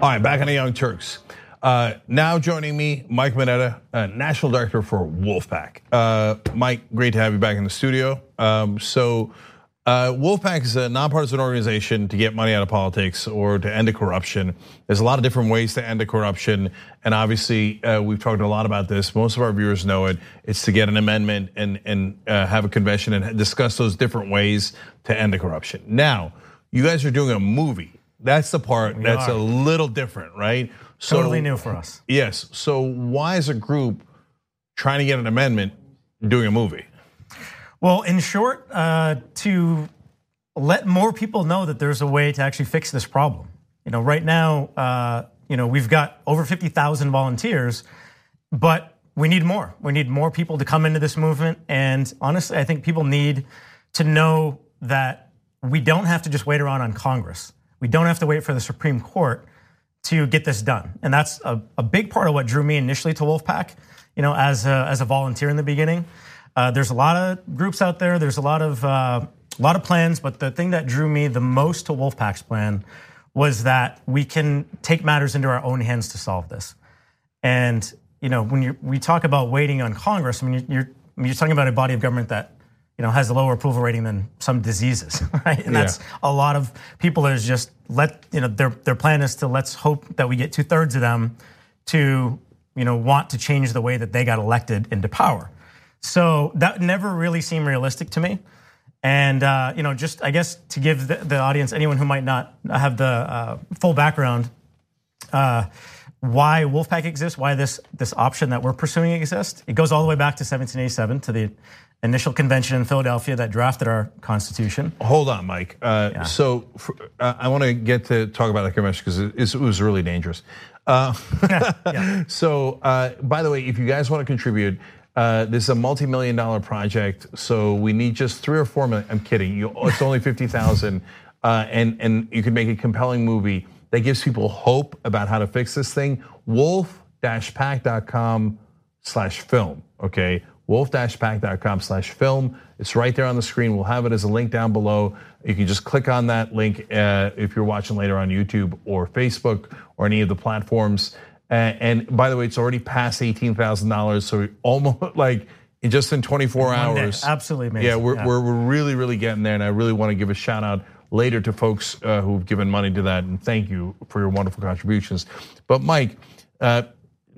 All right, back on the Young Turks. Uh, now joining me, Mike Monetta, uh, National Director for Wolf-PAC. Uh, Mike, great to have you back in the studio. Um, so, uh, Wolf-PAC is a nonpartisan organization to get money out of politics or to end the corruption. There's a lot of different ways to end the corruption, and obviously, uh, we've talked a lot about this. Most of our viewers know it. It's to get an amendment and and uh, have a convention and discuss those different ways to end the corruption. Now, you guys are doing a movie. That's the part We that's are. a little different, right? So, Totally new for us. Yes. So why is a group trying to get an amendment doing a movie? Well, in short, uh, to let more people know that there's a way to actually fix this problem. You know, right now, uh, you know, we've got over 50,000 volunteers, but we need more. We need more people to come into this movement. And honestly, I think people need to know that we don't have to just wait around on Congress. We don't have to wait for the Supreme Court to get this done. And that's a, a big part of what drew me initially to Wolf-PAC, you know, as a, as a volunteer in the beginning. Uh, there's a lot of groups out there. There's a lot of uh, a lot of plans, but the thing that drew me the most to Wolf-PAC's plan was that we can take matters into our own hands to solve this. And you know, when you we talk about waiting on Congress, I mean, you're you're talking about a body of government that you know has a lower approval rating than some diseases, right? And that's a lot of people that is just let you know their their plan is to let's hope that we get two thirds of them to you know want to change the way that they got elected into power. So that never really seemed realistic to me. And uh, you know, just I guess to give the, the audience, anyone who might not have the uh, full background, uh, why Wolf-PAC exists, why this this option that we're pursuing exists. It goes all the way back to 1787 to the initial convention in Philadelphia that drafted our Constitution. Hold on, Mike. Uh, So for, uh, I want to get to talk about the convention because it, it was really dangerous. Uh, So uh, by the way, if you guys want to contribute. Uh, this is a multi-million dollar project, so we need just three or four million. I'm kidding. You, it's only fifty thousand, uh, and and you can make a compelling movie that gives people hope about how to fix this thing. Wolf-pac.com slash film. Okay, wolf-pac.com slash film. It's right there on the screen. We'll have it as a link down below. You can just click on that link uh, if you're watching later on YouTube or Facebook or any of the platforms. And by the way, it's already past eighteen thousand dollars. So we almost like in just in 24 One day. hours. Absolutely amazing. Yeah, we're, Yeah. We're, we're really, really getting there. And I really want to give a shout out later to folks uh, who've given money to that. And thank you for your wonderful contributions. But Mike, uh,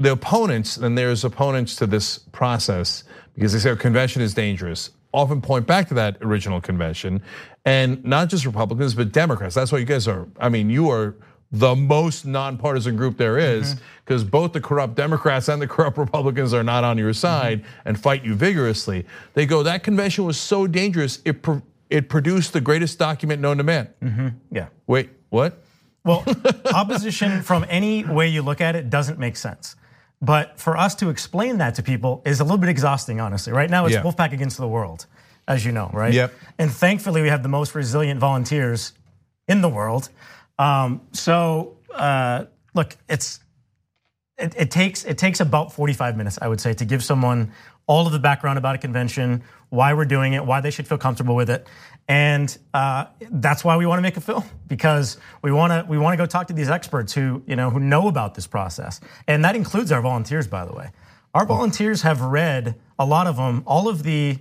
the opponents, and there's opponents to this process because they say our convention is dangerous, often point back to that original convention. And not just Republicans, but Democrats. That's why you guys are, I mean, you are the most nonpartisan group there is mm-hmm. because both the corrupt Democrats and the corrupt Republicans are not on your mm-hmm. side and fight you vigorously. They go, that convention was so dangerous, it, pro- it produced the greatest document known to man. Mm-hmm. yeah. Wait, what? Well, opposition from any way you look at it doesn't make sense. But for us to explain that to people is a little bit exhausting, honestly. Right now, it's Yeah. Wolf-PAC against the world, as you know, right? Yep. And thankfully, we have the most resilient volunteers in the world. Um, so, uh, look, it's it, it takes it takes about 45 minutes, I would say, to give someone all of the background about a convention, why we're doing it, why they should feel comfortable with it, and uh, that's why we want to make a film because we want to we want to go talk to these experts who you know who know about this process, and that includes our volunteers, by the way. Our volunteers have read a lot of them, all of the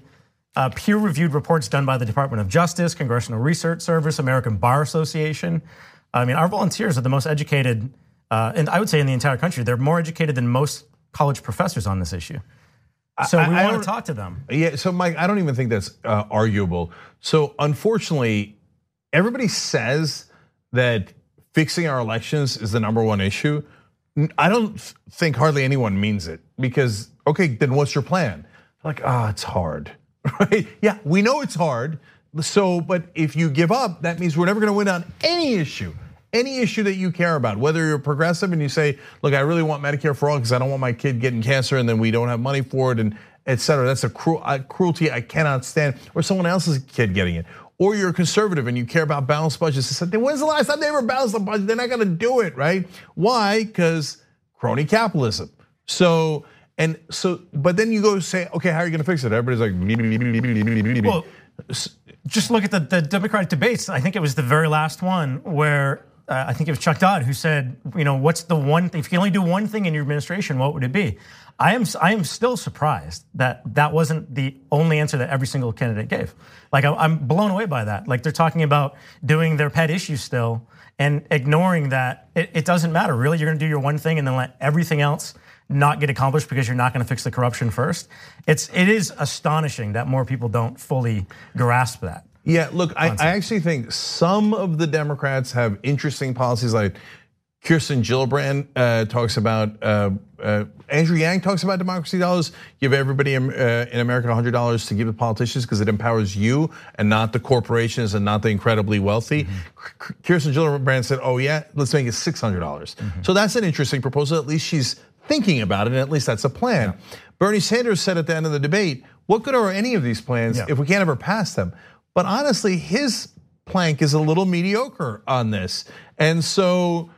uh, peer-reviewed reports done by the Department of Justice, Congressional Research Service, American Bar Association. I mean, our volunteers are the most educated, and I would say in the entire country, they're more educated than most college professors on this issue. So we I want to talk to them. Yeah, so Mike, I don't even think that's uh, arguable. So unfortunately, everybody says that fixing our elections is the number one issue. I don't think hardly anyone means it because okay, then what's your plan? Like, ah, it's hard, right? Yeah, we know it's hard. So, but if you give up, that means we're never going to win on any issue. Any issue that you care about, whether you're progressive and you say, "Look, I really want Medicare for all because I don't want my kid getting cancer, and then we don't have money for it," and et cetera. That's a cruel, cruelty I cannot stand. Or someone else's kid getting it. Or you're a conservative and you care about balanced budgets. I said, when's the last time they ever balanced the budget? They're not to do it, right? Why? Because crony capitalism. So and so, but then you go say, okay, how are you going to fix it? Everybody's like, Well, just look at the, the Democratic debates. I think it was the very last one where I think it was Chuck Todd who said, you know, what's the one thing? If you can only do one thing in your administration, what would it be? I am I am still surprised that that wasn't the only answer that every single candidate gave. Like I'm blown away by that. Like they're talking about doing their pet issue still and ignoring that it, it doesn't matter. Really, you're going to do your one thing and then let everything else not get accomplished because you're not going to fix the corruption first. It's it is astonishing that more people don't fully grasp that. Yeah, look, I, I, actually think some of the Democrats have interesting policies like Kirsten Gillibrand uh, talks about, uh, uh, Andrew Yang talks about democracy dollars. Give everybody in America $100 to give the politicians because it empowers you and not the corporations and not the incredibly wealthy. Mm-hmm. Kirsten Gillibrand said, oh yeah, let's make it 600. dollars mm-hmm. So that's an interesting proposal. At least she's thinking about it, and at least that's a plan. Yeah. Bernie Sanders said at the end of the debate, what good are any of these plans yeah. if we can't ever pass them? But honestly, his plank is a little mediocre on this. And so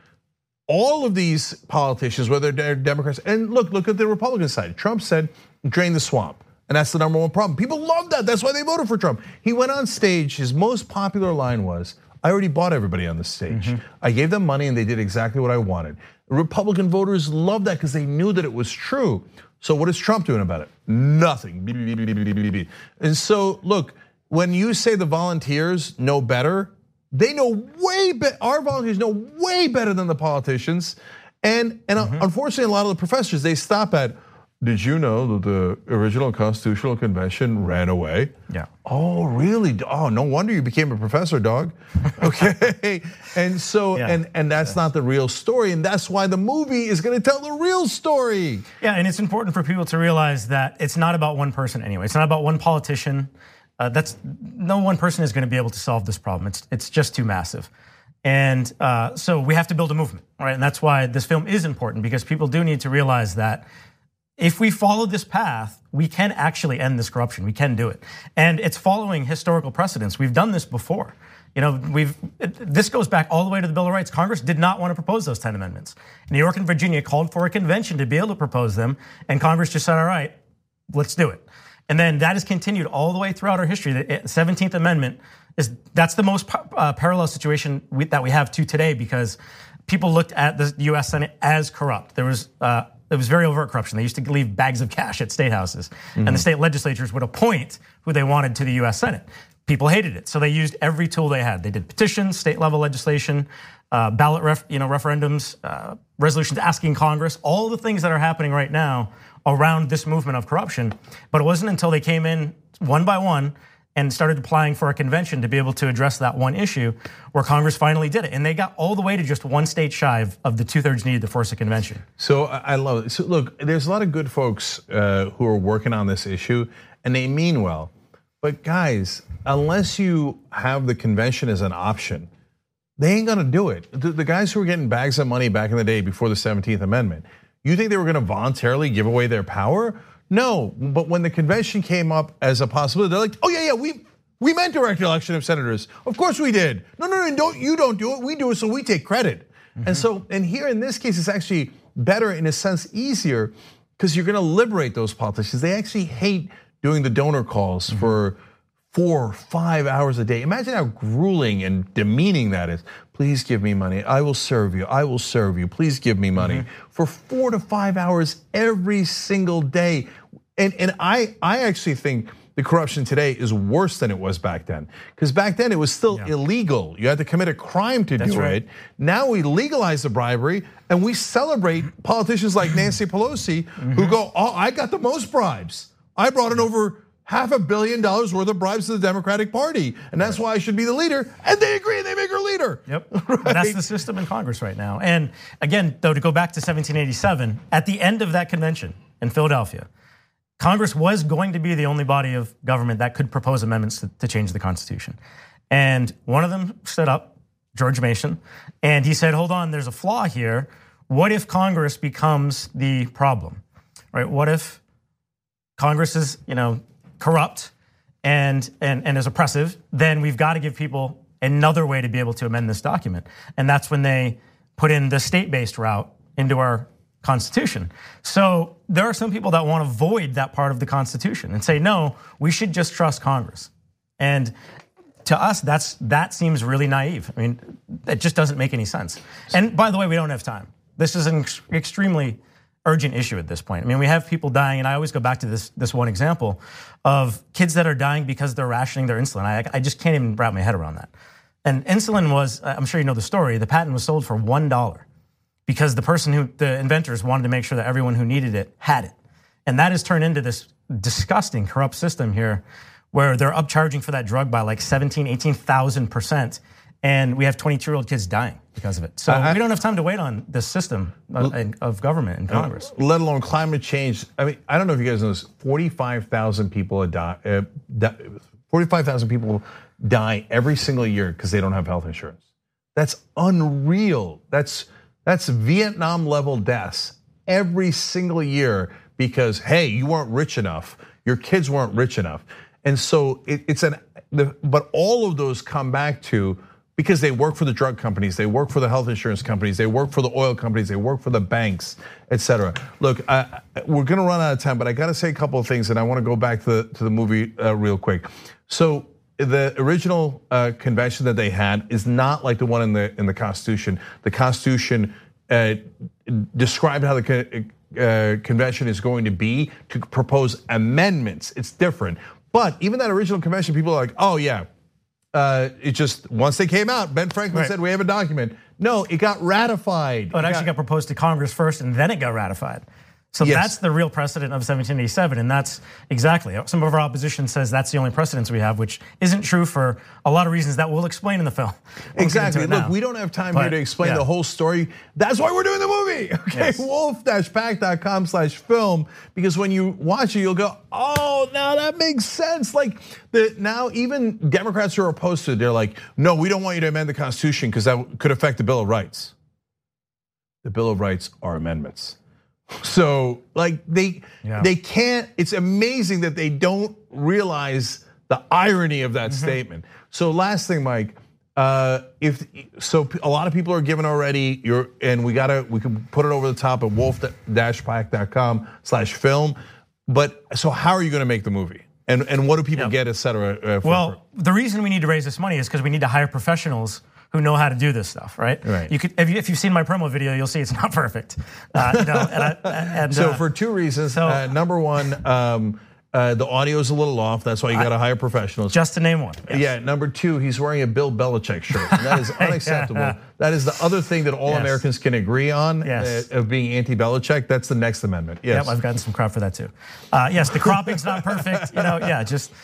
all of these politicians, whether they're Democrats, and look, look at the Republican side. Trump said, drain the swamp. And that's the number one problem. People love that. That's why they voted for Trump. He went on stage. His most popular line was, I already bought everybody on the stage. Mm-hmm. I gave them money and they did exactly what I wanted. Republican voters loved that because they knew that it was true. So what is Trump doing about it? Nothing. And so look, when you say the volunteers know better, they know way better. Our volunteers know way better than the politicians. And, and mm-hmm. unfortunately, a lot of the professors, they stop at, did you know that the original Constitutional Convention ran away? Yeah. Oh, really? Oh, no wonder you became a professor, dog. Okay. and so, yeah. and and that's yes. not the real story, and that's why the movie is going to tell the real story. Yeah, and it's important for people to realize that it's not about one person anyway. It's not about one politician. Uh, that's no one person is going to be able to solve this problem. It's it's just too massive, and uh, so we have to build a movement, right? And that's why this film is important because people do need to realize that if we follow this path, we can actually end this corruption. We can do it, and it's following historical precedents. We've done this before. You know, we've this goes back all the way to the Bill of Rights. Congress did not want to propose those 10 amendments. New York and Virginia called for a convention to be able to propose them, and Congress just said, "All right, let's do it." And then that has continued all the way throughout our history. The 17th Amendment is that's the most uh, parallel situation we, that we have to today because people looked at the U.S. Senate as corrupt. There was uh, it was very overt corruption. They used to leave bags of cash at state houses, mm-hmm. and the mm-hmm. state legislatures would appoint who they wanted to the U.S. Senate. People hated it, so they used every tool they had. They did petitions, state level legislation, uh, ballot ref, you know referendums, uh, resolutions asking Congress, all the things that are happening right now around this movement of corruption. But it wasn't until they came in one by one and started applying for a convention to be able to address that one issue where Congress finally did it. And they got all the way to just one state shy of, the two thirds needed to force a convention. So I love it. So look, there's a lot of good folks uh, who are working on this issue and they mean well. But guys, unless you have the convention as an option, they ain't gonna do it. The guys who were getting bags of money back in the day before the 17th Amendment, you think they were going to voluntarily give away their power? No, but when the convention came up as a possibility, they're like, "Oh yeah, yeah, we we meant direct election of senators. Of course we did. No, no, no, don't you don't do it. We do it, so we take credit." Mm-hmm. And so, and here in this case, it's actually better in a sense, easier because you're going to liberate those politicians. They actually hate doing the donor calls mm-hmm. for four, five hours a day. Imagine how grueling and demeaning that is. Please give me money. I will serve you. I will serve you. Please give me money mm-hmm. for four to five hours every single day. And, and I, I actually think the corruption today is worse than it was back then. Because back then it was still yeah. illegal. You had to commit a crime to That's do right. it. Now we legalize the bribery and we celebrate politicians like Nancy Pelosi mm-hmm. who go, oh, I got the most bribes. I brought in over half a billion dollars worth of bribes to the Democratic Party, and that's right. why I should be the leader. And they agree, and they make her leader. Yep, right? that's the system in Congress right now. And again, though, to go back to 1787, at the end of that convention in Philadelphia, Congress was going to be the only body of government that could propose amendments to, to change the Constitution. And one of them stood up, George Mason, and he said, "Hold on, there's a flaw here. What if Congress becomes the problem? Right? What if Congress is, you know, corrupt and, and, and is oppressive, then we've got to give people another way to be able to amend this document. And that's when they put in the state based route into our Constitution. So there are some people that want to void that part of the Constitution and say, no, we should just trust Congress. And to us, that's that seems really naive. I mean, it just doesn't make any sense. And by the way, we don't have time. This is an extremely urgent issue at this point. I mean, we have people dying, and I always go back to this this one example of kids that are dying because they're rationing their insulin. I, I just can't even wrap my head around that. And insulin was, I'm sure you know the story. The patent was sold for one dollar because the person who the inventors wanted to make sure that everyone who needed it had it, and that has turned into this disgusting corrupt system here where they're upcharging for that drug by like 17, 18,000 percent and we have 22 year old kids dying because of it. So I, we don't have time to wait on this system of, of government and Congress. let alone climate change. I mean, I don't know if you guys know this. 45,000 people die. Uh, 45,000 people die every single year because they don't have health insurance. That's unreal. That's that's Vietnam level deaths every single year because hey, you weren't rich enough. Your kids weren't rich enough, and so it, it's an. But all of those come back to because they work for the drug companies, they work for the health insurance companies, they work for the oil companies, they work for the banks, etc. Look, I, we're gonna run out of time, but I gotta say a couple of things, and I wanna go back to the, to the movie uh, real quick. So, the original uh, convention that they had is not like the one in the in the Constitution. The Constitution uh, described how the convention is going to be to propose amendments. It's different. But even that original convention, people are like, oh yeah, uh, it just once they came out, Ben Franklin right. said we have a document. No, it got ratified. Oh, it, it actually got, got proposed to Congress first, and then it got ratified. So yes. that's the real precedent of 1787, and that's exactly some of our opposition says that's the only precedence we have, which isn't true for a lot of reasons that we'll explain in the film. We'll exactly. Look, we don't have time but, here to explain yeah. the whole story. That's why we're doing the movie. Okay, yes. wolf-pac.com/film because when you watch it, you'll go, "Oh, now that makes sense." Like the now even Democrats who are opposed to it, they're like, "No, we don't want you to amend the Constitution because that could affect the Bill of Rights." The Bill of Rights are amendments. So like they yeah. they can't. It's amazing that they don't realize the irony of that mm-hmm. statement. So last thing, Mike. Uh, if so, a lot of people are given already. You're and we gotta we can put it over the top at wolf-pac.com slash film. But so how are you going to make the movie? And and what do people get, et cetera? Uh, well, the reason we need to raise this money is because we need to hire professionals who know how to do this stuff, right? Right. You could, if, you, have seen my promo video, you'll see it's not perfect. Uh, you know, and I, and, so uh, for two reasons. So, uh, number one. Um, uh, the audio is a little off. That's why you got to hire professionals. Just to name one. Yes. Yeah. Number two, he's wearing a Bill Belichick shirt. That is unacceptable. yeah. That is the other thing that all yes. Americans can agree on yes. uh, of being anti-Belichick. That's the next amendment. Yes. Yep, I've gotten some crap for that too. Uh, yes, the cropping's not perfect. You know, yeah, just uh,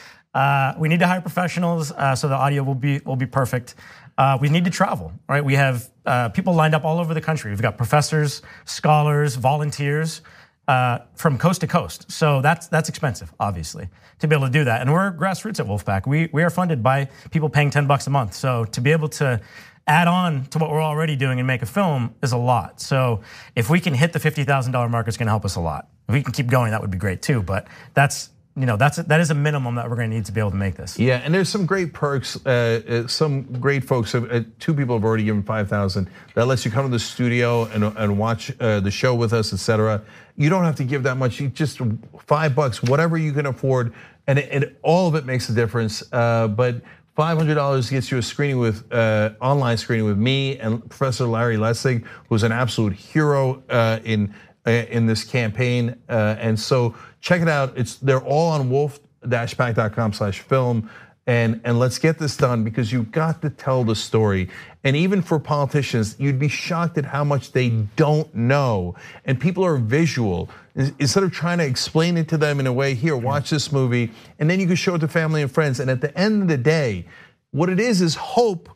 we need to hire professionals uh, so the audio will be will be perfect. Uh, we need to travel, right? We have uh, people lined up all over the country. We've got professors, scholars, volunteers uh, from coast to coast. So that's that's expensive, obviously, to be able to do that. And we're grassroots at Wolf-PAC. We we are funded by people paying ten bucks a month. So to be able to add on to what we're already doing and make a film is a lot. So if we can hit the fifty thousand dollar mark, it's going to help us a lot. If we can keep going, that would be great too. But that's you know that's that is a minimum that we're going to need to be able to make this. Yeah, and there's some great perks. Uh, uh some great folks. Uh, two people have already given five thousand. That lets you come to the studio and, and watch uh, the show with us, etc. You don't have to give that much. You just five bucks, whatever you can afford, and, it, and all of it makes a difference. Uh, but $500 gets you a screening with uh, online screening with me and Professor Larry Lessig, who's an absolute hero uh, in uh, in this campaign. Uh, and so check it out. It's they're all on wolf-pac.com slash film. And, and let's get this done because you've got to tell the story. And even for politicians, you'd be shocked at how much they don't know. And people are visual. Instead of trying to explain it to them in a way, here, watch this movie, and then you can show it to family and friends. And at the end of the day, what it is is hope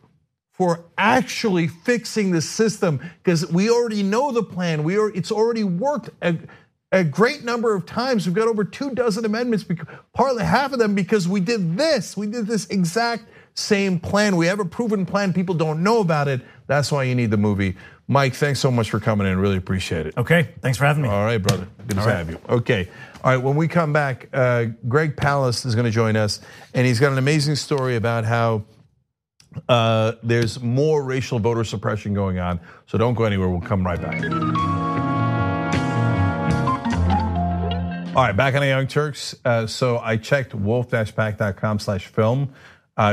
for actually fixing the system because we already know the plan. We are, it's already worked a, great number of times. We've got over two dozen amendments, partly half of them because we did this. We did this exact same plan. We have a proven plan. People don't know about it. That's why you need the movie. Mike, thanks so much for coming in. Really appreciate it. Okay, thanks for having me. All right, brother. Good to right. have you. Okay. All right, when we come back, uh, Greg Palast is going to join us, and he's got an amazing story about how uh, there's more racial voter suppression going on. So don't go anywhere. We'll come right back. All right, back on the Young Turks. Uh, so I checked wolf-pac.com slash film.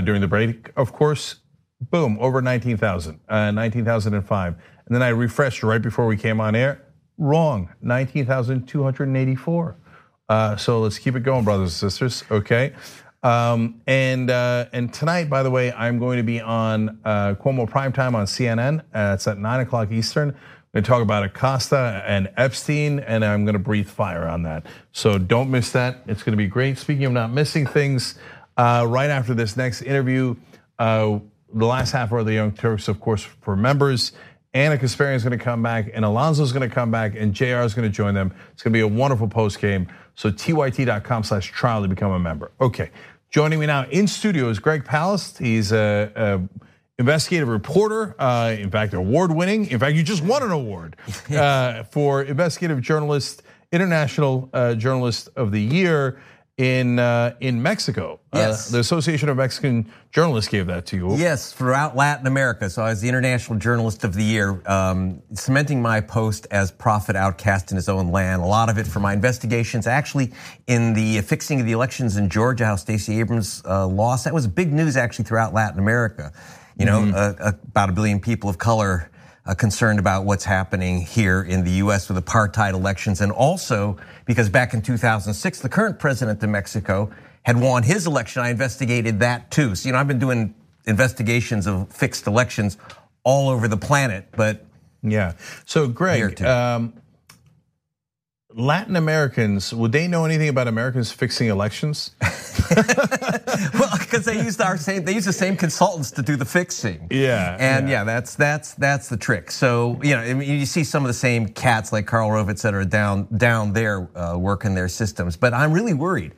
during the break, of course, boom, over 19,000, 19,005. And then I refreshed right before we came on air. Wrong, 19,284. Uh, so let's keep it going, brothers and sisters. Okay. Um, and uh, and tonight, by the way, I'm going to be on uh, Cuomo Primetime on CNN. Uh, it's at nine o'clock Eastern. Going to talk about Acosta and Epstein, and I'm going to breathe fire on that. So don't miss that. It's going to be great. Speaking of not missing things, uh, right after this next interview, uh, the last half of the Young Turks, of course, for members. Ana Kasparian is going to come back, and Alonso is going to come back, and JR is going to join them. It's going to be a wonderful post game. So tyt.com slash trial to become a member. Okay, joining me now in studio is Greg Palast. He's a, a investigative reporter, uh, in fact, award winning. In fact, you just won an award uh, for investigative journalist, international uh, journalist of the year in uh, in Mexico. Uh, yes. The Association of Mexican Journalists gave that to you. Yes, throughout Latin America. So I was the International Journalist of the Year, um, cementing my post as prophet outcast in his own land. A lot of it for my investigations. Actually, in the fixing of the elections in Georgia, how Stacey Abrams uh, lost, that was big news actually throughout Latin America. You know, mm-hmm. Uh, about a billion people of color uh, concerned about what's happening here in the U.S. with apartheid elections, and also because back in 2006, the current president of Mexico had won his election. I investigated that too. So you know, I've been doing investigations of fixed elections all over the planet, but yeah. So Greg, um, Latin Americans, would they know anything about Americans fixing elections? well, because they used our same, they use the same consultants to do the fixing. Yeah, and yeah. yeah, that's that's that's the trick. So you know, I mean, you see some of the same cats like Karl Rove, et cetera, down down there uh, working their systems. But I'm really worried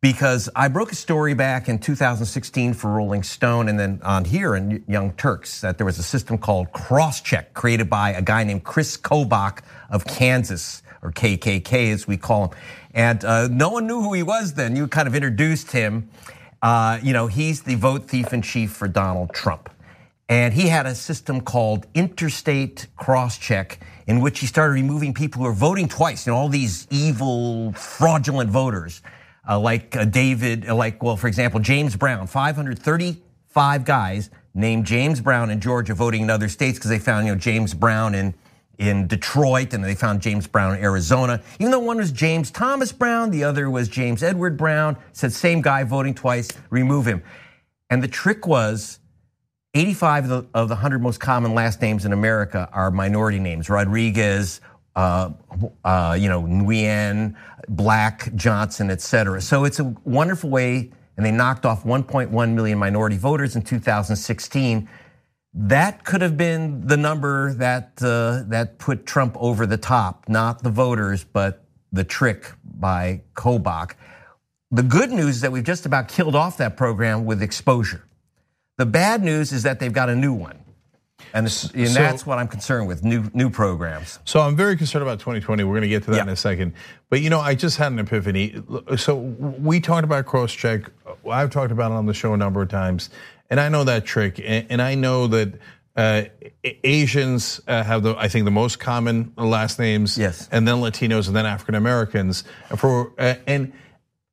because I broke a story back in 2016 for Rolling Stone and then on here in Young Turks that there was a system called Crosscheck created by a guy named Chris Kobach of Kansas or KKK as we call him. And uh, no one knew who he was then. You kind of introduced him. Uh, you know, he's the vote thief in chief for Donald Trump. And he had a system called Interstate cross check, in which he started removing people who are voting twice. You know, all these evil, fraudulent voters, uh, like uh, David, uh, like, well, for example, James Brown, 535 guys named James Brown in Georgia voting in other states because they found, you know, James Brown in in Detroit, and they found James Brown in Arizona. Even though one was James Thomas Brown, the other was James Edward Brown. Said same guy voting twice, remove him. And the trick was 85 of the, of the 100 most common last names in America are minority names. Rodriguez, uh, uh, you know, Nguyen, Black, Johnson, et cetera. So it's a wonderful way, and they knocked off 1.1 million minority voters in 2016 that could have been the number that uh, that put Trump over the top, not the voters, but the trick by Kobach. The good news is that we've just about killed off that program with exposure. The bad news is that they've got a new one. And, and so, that's what I'm concerned with new new programs. So I'm very concerned about 2020. We're going to get to that yeah. in a second. But you know, I just had an epiphany. So we talked about cross check. I've talked about it on the show a number of times. And I know that trick, and I know that uh, Asians uh, have the, I think, the most common last names. Yes. And then Latinos, and then African Americans. For uh, and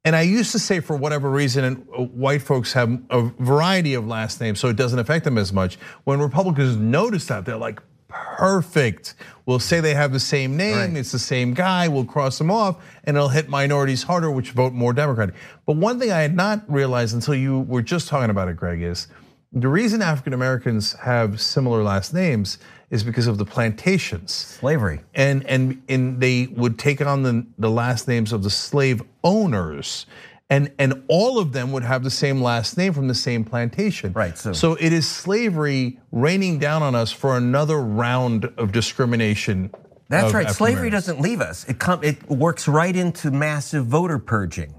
and I used to say for whatever reason, white folks have a variety of last names, so it doesn't affect them as much. When Republicans notice that, they're like, perfect. We'll say they have the same name, right. it's the same guy, we'll cross them off, and it'll hit minorities harder, which vote more Democratic. But one thing I had not realized until you were just talking about it, Greg, is the reason African Americans have similar last names is because of the plantations. Slavery. And and and they would take on the, the last names of the slave owners and and all of them would have the same last name from the same plantation. Right. So, so it is slavery raining down on us for another round of discrimination. That's right. Slavery doesn't leave us. It come it works right into massive voter purging.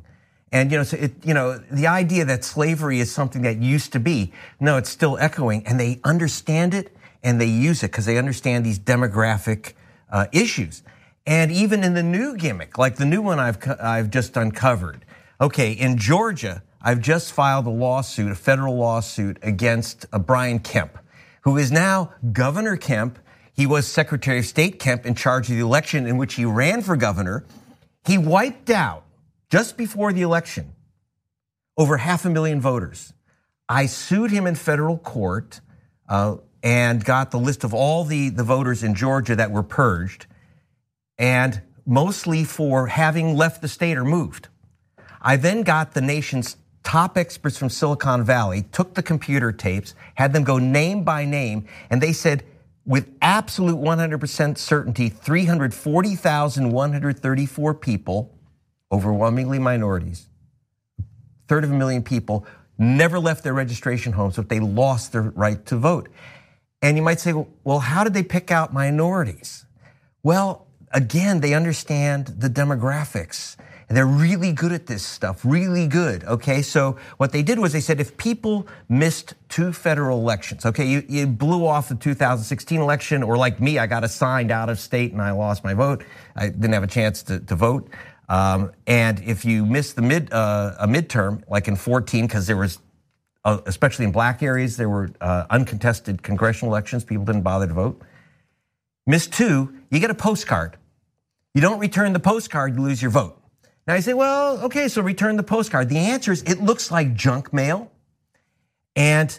And you know, so it, you know, the idea that slavery is something that used to be, no, it's still echoing, and they understand it and they use it because they understand these demographic uh, issues. And even in the new gimmick, like the new one I've I've just uncovered, Okay, in Georgia, I've just filed a lawsuit, a federal lawsuit against uh, Brian Kemp, who is now Governor Kemp. He was Secretary of State Kemp in charge of the election in which he ran for governor. He wiped out, just before the election, over half a million voters. I sued him in federal court uh, and got the list of all the, the voters in Georgia that were purged, and mostly for having left the state or moved. I then got the nation's top experts from Silicon Valley, took the computer tapes, had them go name by name, and they said, with absolute 100% certainty, 340,134 people, overwhelmingly minorities, third of a million people, never left their registration homes, but they lost their right to vote. And you might say, well, how did they pick out minorities? Well, again, they understand the demographics. And they're really good at this stuff, really good. Okay, so what they did was they said if people missed two federal elections, okay, you, you blew off the 2016 election, or like me, I got assigned out of state and I lost my vote. I didn't have a chance to, to vote. Um, and if you missed the mid uh, a midterm, like in 14, because there was, uh, especially in black areas, there were uh, uncontested congressional elections. People didn't bother to vote. Miss two, you get a postcard. You don't return the postcard, you lose your vote. Now you say, well, okay, so return the postcard. The answer is it looks like junk mail. And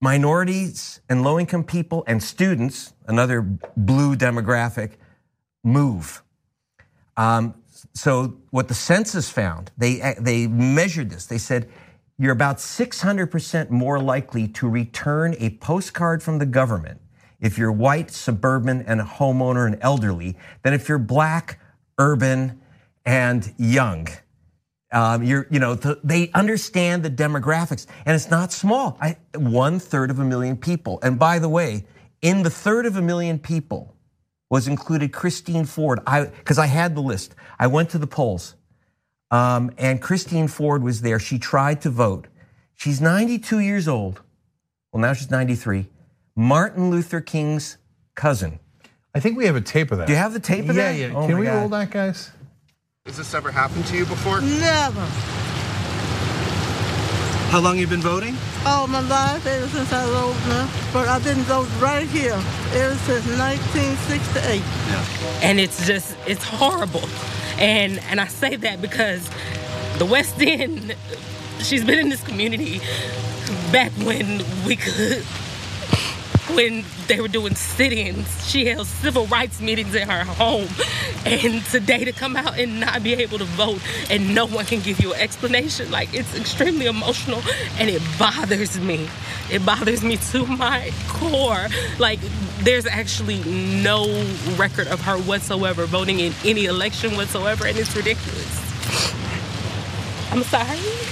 minorities and low income people and students, another blue demographic, move. Um, so what the census found, they they measured this. They said you're about 600% more likely to return a postcard from the government if you're white, suburban, and a homeowner and elderly than if you're black, urban, and young. Um, you're, you know, they understand the demographics, and it's not small. I, one third of a million people. And by the way, in the third of a million people was included Christine Ford. I because I had the list. I went to the polls, um, and Christine Ford was there. She tried to vote. She's 92 years old. Well, now she's 93. Martin Luther King's cousin. I think we have a tape of that. Do you have the tape of yeah, that? Yeah, oh Can we God. roll that, guys? Has this ever happened to you before? Never. How long you been voting? All my life, ever since I was old enough. But I've been voting right here ever since 1968. Yeah. And it's just, it's horrible. And and I say that because the West End, she's been in this community back when we could when they were doing sit-ins. She held civil rights meetings in her home. And today to come out and not be able to vote and no one can give you an explanation, like it's extremely emotional and it bothers me. It bothers me to my core. Like there's actually no record of her whatsoever voting in any election whatsoever and it's ridiculous. I'm sorry.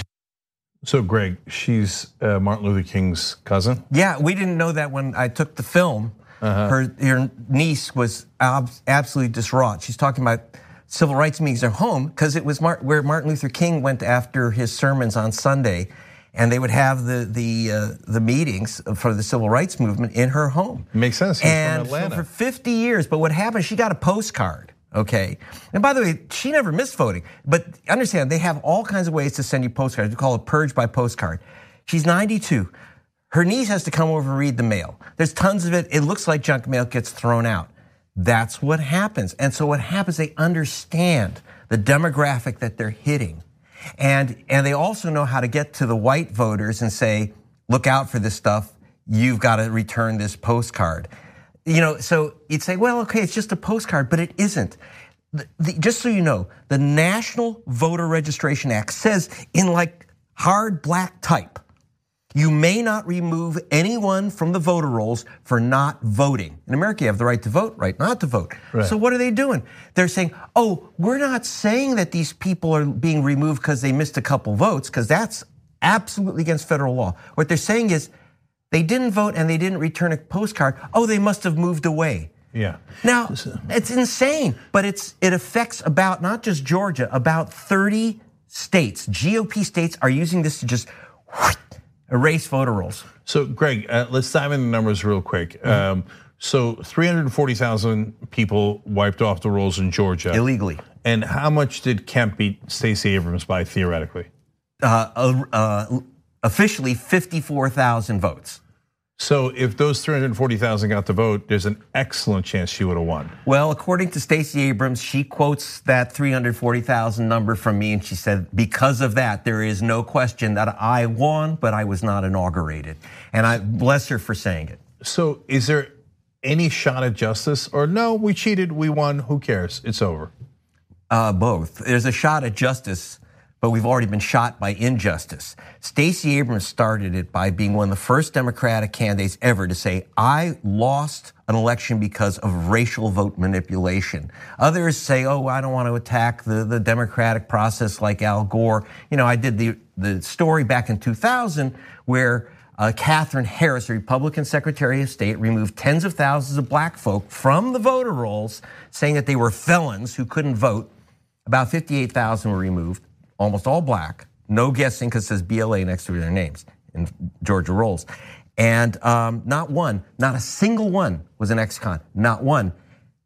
So, Greg, she's uh, Martin Luther King's cousin. Yeah, we didn't know that when I took the film. Uh-huh. Her, her niece was ab- absolutely distraught. She's talking about civil rights meetings at home because it was Mar- where Martin Luther King went after his sermons on Sunday, and they would have the the uh, the meetings for the civil rights movement in her home. Makes sense. He's and from Atlanta. for 50 years. But what happened? She got a postcard. Okay. And by the way, she never missed voting. But understand, they have all kinds of ways to send you postcards. We call it purge by postcard. She's 92. Her niece has to come over and read the mail. There's tons of it. It looks like junk mail gets thrown out. That's what happens. And so what happens, they understand the demographic that they're hitting. And, and they also know how to get to the white voters and say, look out for this stuff. You've got to return this postcard. You know, so you'd say, well, okay, it's just a postcard, but it isn't. The, the, just so you know, the National Voter Registration Act says in like hard black type, you may not remove anyone from the voter rolls for not voting. In America, you have the right to vote, right not to vote. Right. So what are they doing? They're saying, oh, we're not saying that these people are being removed because they missed a couple votes, because that's absolutely against federal law. What they're saying is they didn't vote and they didn't return a postcard. Oh, they must have moved away. Yeah. Now, it's insane, but it's it affects about not just Georgia, about 30 states. GOP states are using this to just erase voter rolls. So, Greg, uh, let's dive into the numbers real quick. Mm-hmm. Um, so, 340,000 people wiped off the rolls in Georgia illegally. And how much did Kemp beat Stacey Abrams by theoretically? Uh, uh, officially, 54,000 votes. So if those 340,000 got the vote, there's an excellent chance she would have won. Well, according to Stacey Abrams, she quotes that 340,000 number from me, and she said, because of that, there is no question that I won, but I was not inaugurated. And I bless her for saying it. So is there any shot at justice, or no, we cheated, we won, who cares? It's over. Uh, both. There's a shot at justice, but we've already been shot by injustice. Stacey Abrams started it by being one of the first Democratic candidates ever to say, I lost an election because of racial vote manipulation. Others say, oh, I don't want to attack the, the democratic process like Al Gore. You know, I did the, the story back in 2000 where uh, Katherine Harris, the Republican Secretary of State, removed tens of thousands of black folk from the voter rolls, saying that they were felons who couldn't vote. About 58,000 were removed almost all black, no guessing because it says BLA next to their names in Georgia rolls. And um, not one, not a single one was an ex con, not one.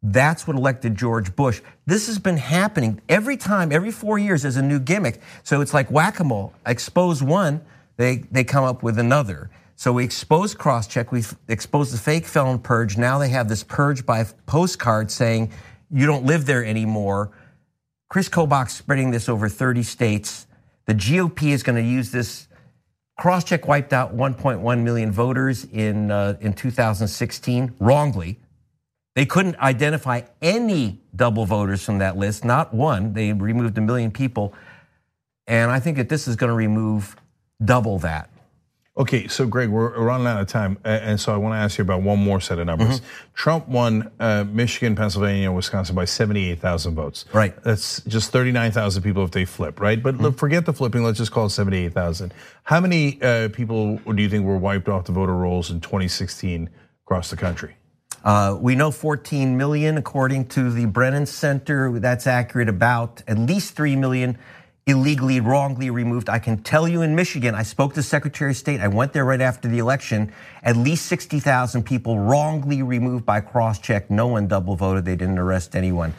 That's what elected George Bush. This has been happening every time, every four years, there's a new gimmick. So it's like whack a mole. Expose one, they, they come up with another. So we exposed Crosscheck, we exposed the fake felon purge. Now they have this purge by postcard saying you don't live there anymore. Chris Kobach spreading this over 30 states. The GOP is going to use this. Crosscheck wiped out 1.1 million voters in uh, in 2016 wrongly. They couldn't identify any double voters from that list, not one. They removed a million people, and I think that this is going to remove double that. Okay, so Greg, we're running out of time, and so I want to ask you about one more set of numbers. Mm-hmm. Trump won uh, Michigan, Pennsylvania, Wisconsin by seventy-eight thousand votes. Right. That's just thirty-nine thousand people if they flip, right? But mm-hmm. forget the flipping. Let's just call it seventy-eight thousand. How many uh, people do you think were wiped off the voter rolls in 2016 across the country? Uh, we know 14 million, according to the Brennan Center. That's accurate. About at least 3 million illegally, wrongly removed. I can tell you in Michigan, I spoke to Secretary of State. I went there right after the election. At least 60,000 people wrongly removed by cross check. No one double voted. They didn't arrest anyone.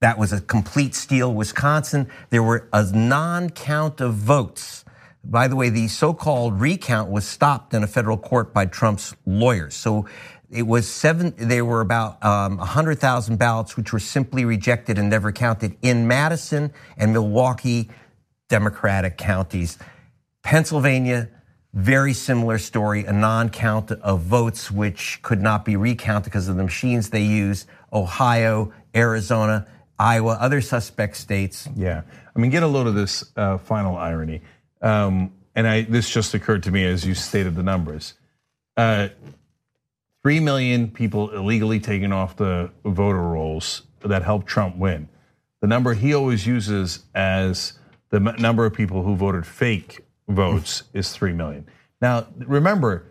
That was a complete steal. Wisconsin, there were a non count of votes. By the way, the so called recount was stopped in a federal court by Trump's lawyers. So it was seven, there were about um, 100,000 ballots which were simply rejected and never counted in Madison and Milwaukee Democratic counties. Pennsylvania, very similar story, a non count of votes which could not be recounted because of the machines they use. Ohio, Arizona, Iowa, other suspect states. Yeah. I mean, get a load of this uh, final irony. Um, and I, this just occurred to me as you stated the numbers. Uh, 3 million people illegally taken off the voter rolls that helped Trump win. The number he always uses as the number of people who voted fake votes is 3 million. Now, remember,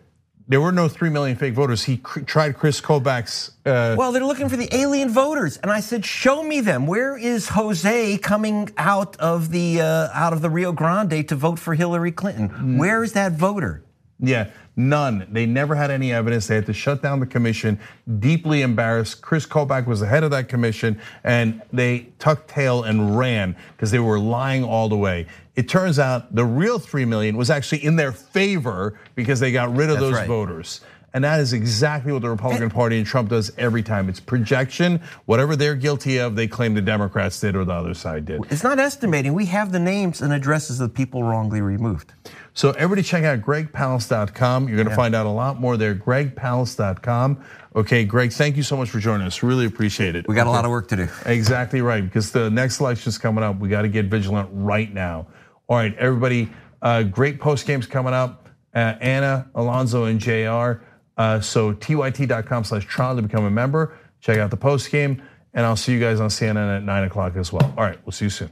there were no 3 million fake voters. He tried Chris Kobach's. Uh, well, they're looking for the alien voters. And I said, show me them. Where is Jose coming out of the, uh, out of the Rio Grande to vote for Hillary Clinton? Mm. Where is that voter? Yeah, none. They never had any evidence. They had to shut down the commission. Deeply embarrassed. Chris Kobach was the head of that commission, and they tucked tail and ran because they were lying all the way. It turns out the real three million was actually in their favor because they got rid of That's those right. voters. And that is exactly what the Republican Party and Trump does every time. It's projection. Whatever they're guilty of, they claim the Democrats did or the other side did. It's not estimating. We have the names and addresses of people wrongly removed. So everybody check out gregpalast.com. You're going to yeah. find out a lot more there. gregpalast.com. Okay, Greg, thank you so much for joining us. Really appreciate it. We got a lot of work to do. Exactly right, because the next election is coming up. We got to get vigilant right now. All right, everybody, uh, great post games coming up. Uh, Ana, Alonzo, and JR. Uh, so tyt.com slash Tron to become a member. Check out the post game, and I'll see you guys on CNN at 9 o'clock as well. All right, we'll see you soon.